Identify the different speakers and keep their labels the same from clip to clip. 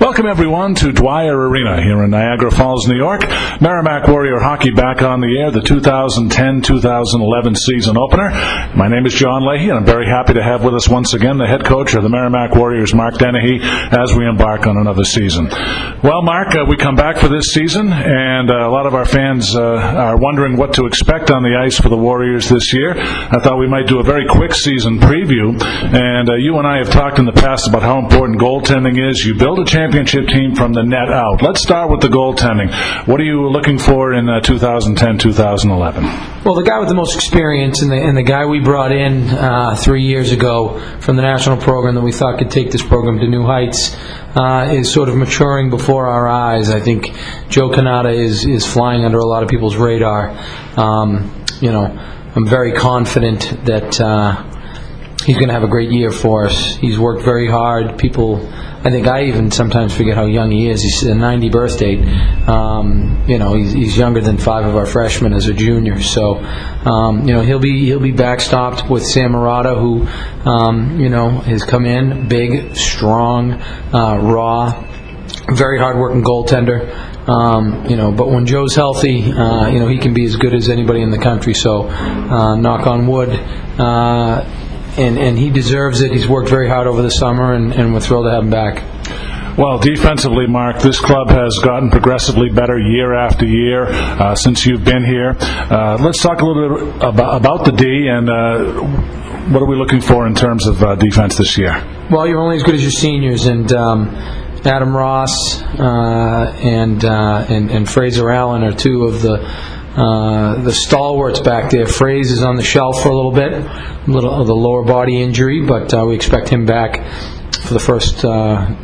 Speaker 1: Welcome everyone to Dwyer Arena here in Niagara Falls, New York. Merrimack Warrior Hockey back on the air, the 2010-2011 season opener. My name is John Leahy, and I'm very happy to have with us once again the head coach of the Merrimack Warriors, Mark Dennehy, as we embark on another season. Well, Mark, uh, we come back for this season, and uh, a lot of our fans uh, are wondering what to expect on the ice for the Warriors this year. I thought we might do a very quick season preview, and uh, you and I have talked in the past about how important goaltending is. You build a championship team from the net out. Let's start with the goaltending. What are you looking for in uh, 2010-2011?
Speaker 2: Well, the guy with the most experience and the, and the guy we brought in uh, three years ago from the national program that we thought could take this program to new heights uh, is sort of maturing before our eyes. I think Joe Cannata is, is flying under a lot of people's radar. Um, you know, I'm very confident that uh, he's going to have a great year for us. He's worked very hard. People, I think I even sometimes forget how young he is. He's a 90 birth date. Um, you know, he's, he's younger than five of our freshmen as a junior. So, um, you know, he'll be he'll be backstopped with Sam Marotta, who, um, you know, has come in big, strong, uh, raw, very hard-working goaltender. Um, you know, but when Joe's healthy, uh, you know, he can be as good as anybody in the country. So, uh, knock on wood. Uh, and, and he deserves it. He's worked very hard over the summer, and, and we're thrilled to have him back.
Speaker 1: Well, defensively, Mark, this club has gotten progressively better year after year uh, since you've been here. Uh, let's talk a little bit about, about the D and uh, what are we looking for in terms of uh, defense this year?
Speaker 2: Well, you're only as good as your seniors, and um, Adam Ross uh, and, uh, and and Fraser Allen are two of the uh, the stalwarts back there. Fraser is on the shelf for a little bit, a little of the lower body injury, but uh, we expect him back for the first uh,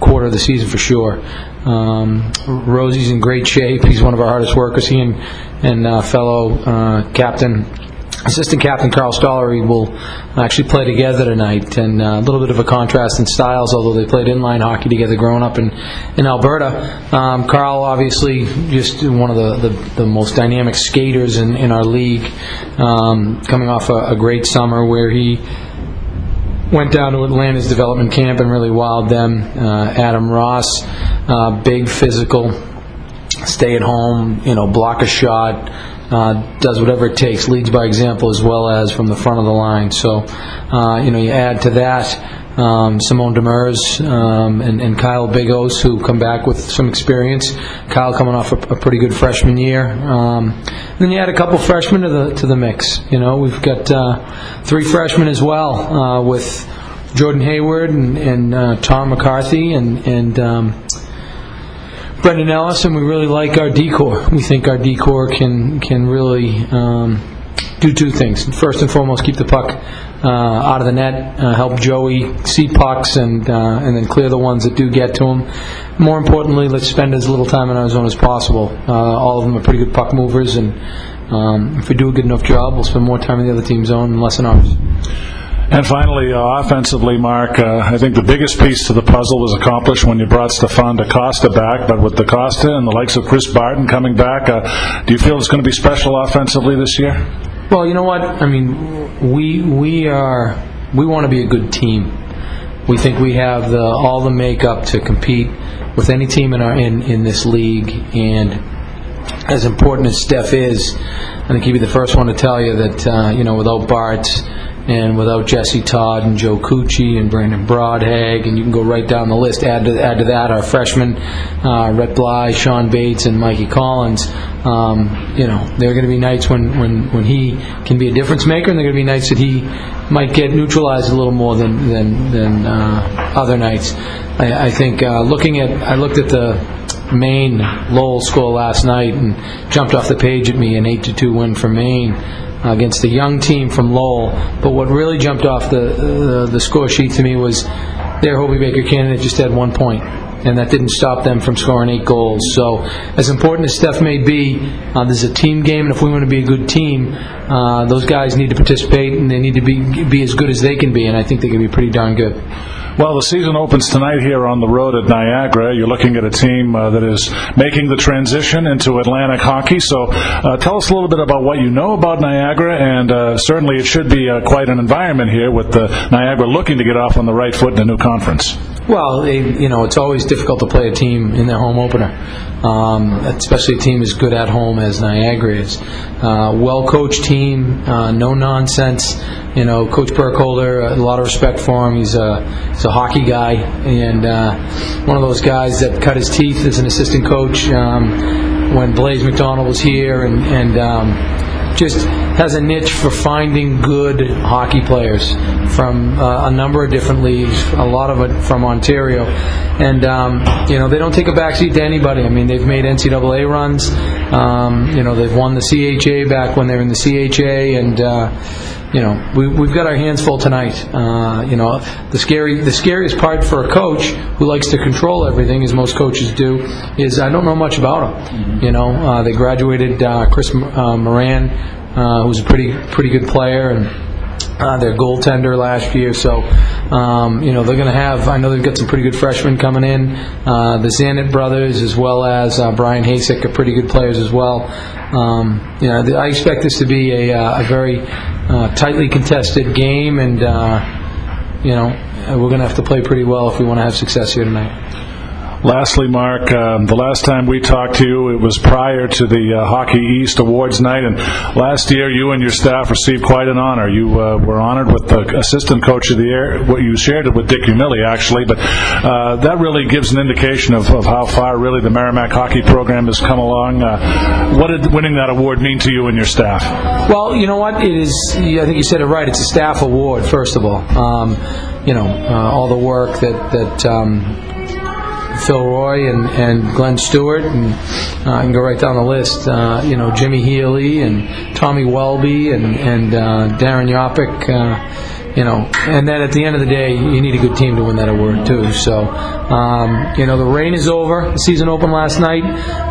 Speaker 2: quarter of the season for sure. Um, Rosie's in great shape. He's one of our hardest workers. He and, and uh, fellow uh, captain Assistant Captain Karl Stollery will actually play together tonight, and uh, a little bit of a contrast in styles, although they played inline hockey together growing up in, in Alberta. Um, Karl, obviously, just one of the, the, the most dynamic skaters in, in our league, um, coming off a, a great summer where he went down to Atlanta's development camp and really wowed them. Uh, Adam Ross, uh, big physical, stay at home, you know, block a shot, does whatever it takes, leads by example as well as from the front of the line. So, uh, you know, you add to that um, Simone Demers um, and, and Kyle Bigos, who come back with some experience. Kyle coming off a, a pretty good freshman year. Um, and then you add a couple freshmen to the to the mix. You know, we've got uh, three freshmen as well uh, with Jordan Heywood and, and uh, Tom McCarthy and and um, Brendan Ellis, and we really like our decor. We think our decor can can really um, do two things. First and foremost, keep the puck uh, out of the net, uh, help Joey see pucks, and uh, and then clear the ones that do get to him. More importantly, let's spend as little time in our zone as possible. Uh, all of them are pretty good puck movers, and um, if we do a good enough job, we'll spend more time in the other team's zone and less in ours.
Speaker 1: And finally, uh, offensively, Mark, uh, I think the biggest piece to the puzzle was accomplished when you brought Stefan Da Costa back. But with Da Costa and the likes of Chris Barton coming back, uh, do you feel it's going to be special offensively this year?
Speaker 2: Well, you know what? I mean, we we are we want to be a good team. We think we have the all the makeup to compete with any team in our in, in this league. And as important as Steph is, I think he'd be the first one to tell you that uh, you know without Bart and without Jesse Todd and Joe Cucci and Brandon Brodhag, and you can go right down the list. Add to, add to that our freshmen, uh, Rhett Bly, Sean Bates, and Mikey Collins. Um, you know, there are going to be nights when, when, when he can be a difference maker, and there are going to be nights that he might get neutralized a little more than than, than uh, other nights. I, I think uh, looking at, I looked at the Maine Lowell score last night and jumped off the page at me an eight to two win for Maine against the young team from Lowell. But what really jumped off the the, the score sheet to me was their Hobey Baker candidate just had one point, and that didn't stop them from scoring eight goals. So, as important as Steph may be, uh, this is a team game, and if we want to be a good team, uh, those guys need to participate, and they need to be be as good as they can be, and I think they can be pretty darn good.
Speaker 1: Well, the season opens tonight here on the road at Niagara. You're looking at a team uh, that is making the transition into Atlantic hockey. So, uh, tell us a little bit about what you know about Niagara, and uh, certainly it should be uh, quite an environment here with Niagara looking to get off on the right foot in a new conference.
Speaker 2: Well, they, you know, it's always difficult to play a team in their home opener, um, especially a team as good at home as Niagara is. Uh, well-coached team, uh, no nonsense. You know, Coach Burkholder, a lot of respect for him. He's a he's a hockey guy and uh, one of those guys that cut his teeth as an assistant coach um, when Blaise MacDonald was here, and and um, just has a niche for finding good hockey players from uh, a number of different leagues, a lot of it from Ontario. And, um, you know, they don't take a backseat to anybody. I mean, they've made NCAA runs. Um, you know, they've won the CHA back when they were in the CHA, and, uh, you know, we, we've got our hands full tonight. Uh, you know, the scary, the scariest part for a coach who likes to control everything, as most coaches do, is I don't know much about them. You know, uh, they graduated uh, Chris uh, Moran, uh, who's a pretty pretty good player, and uh, their goaltender last year. So, um, you know, they're going to have. I know they've got some pretty good freshmen coming in. Uh, the Zanit brothers, as well as uh, Brian Hasek, are pretty good players as well. Um, you know, I expect this to be a, uh, a very uh, tightly contested game, and uh, you know, we're going to have to play pretty well if we want to have success here tonight.
Speaker 1: Lastly, Mark, um, the last time we talked to you, it was prior to the uh, Hockey East Awards night, and last year you and your staff received quite an honor. You uh, were honored with the Assistant Coach of the Year. What you shared it with Dick Umile, actually, but uh, that really gives an indication of, of how far really the Merrimack hockey program has come along. Uh, what did winning that award mean to you and your staff?
Speaker 2: Well, you know what? It is. I think you said it right. It's a staff award, first of all. Um, you know, uh, all the work that that um, Phil Roy and, and Glenn Stewart, and uh, I can go right down the list. Uh, you know, Jimmy Healy and Tommy Welby and and uh, Darren Yopyk. Uh, you know, and then at the end of the day, you need a good team to win that award too. So, um, you know, the rain is over. The season opened last night.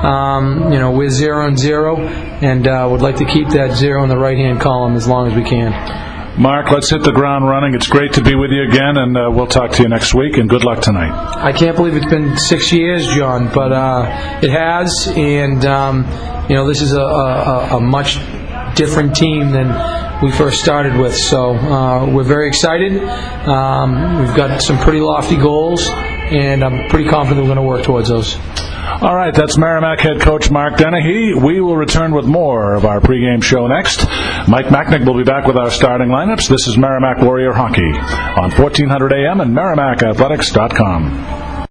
Speaker 2: Um, you know, we're zero and zero, and uh, would like to keep that zero in the right hand column as long as we can.
Speaker 1: Mark, let's hit the ground running. It's great to be with you again, and uh, we'll talk to you next week. And good luck tonight.
Speaker 2: I can't believe it's been six years, John, but uh, it has, and um, you know, this is a, a, a much different team than we first started with. So uh, we're very excited. Um, we've got some pretty lofty goals, and I'm pretty confident we're going to work towards those.
Speaker 1: All right, that's Merrimack head coach Mark Dennehy. We will return with more of our pregame show next. Mike Macknick will be back with our starting lineups. This is Merrimack Warrior Hockey on 1400 AM and MerrimackAthletics.com.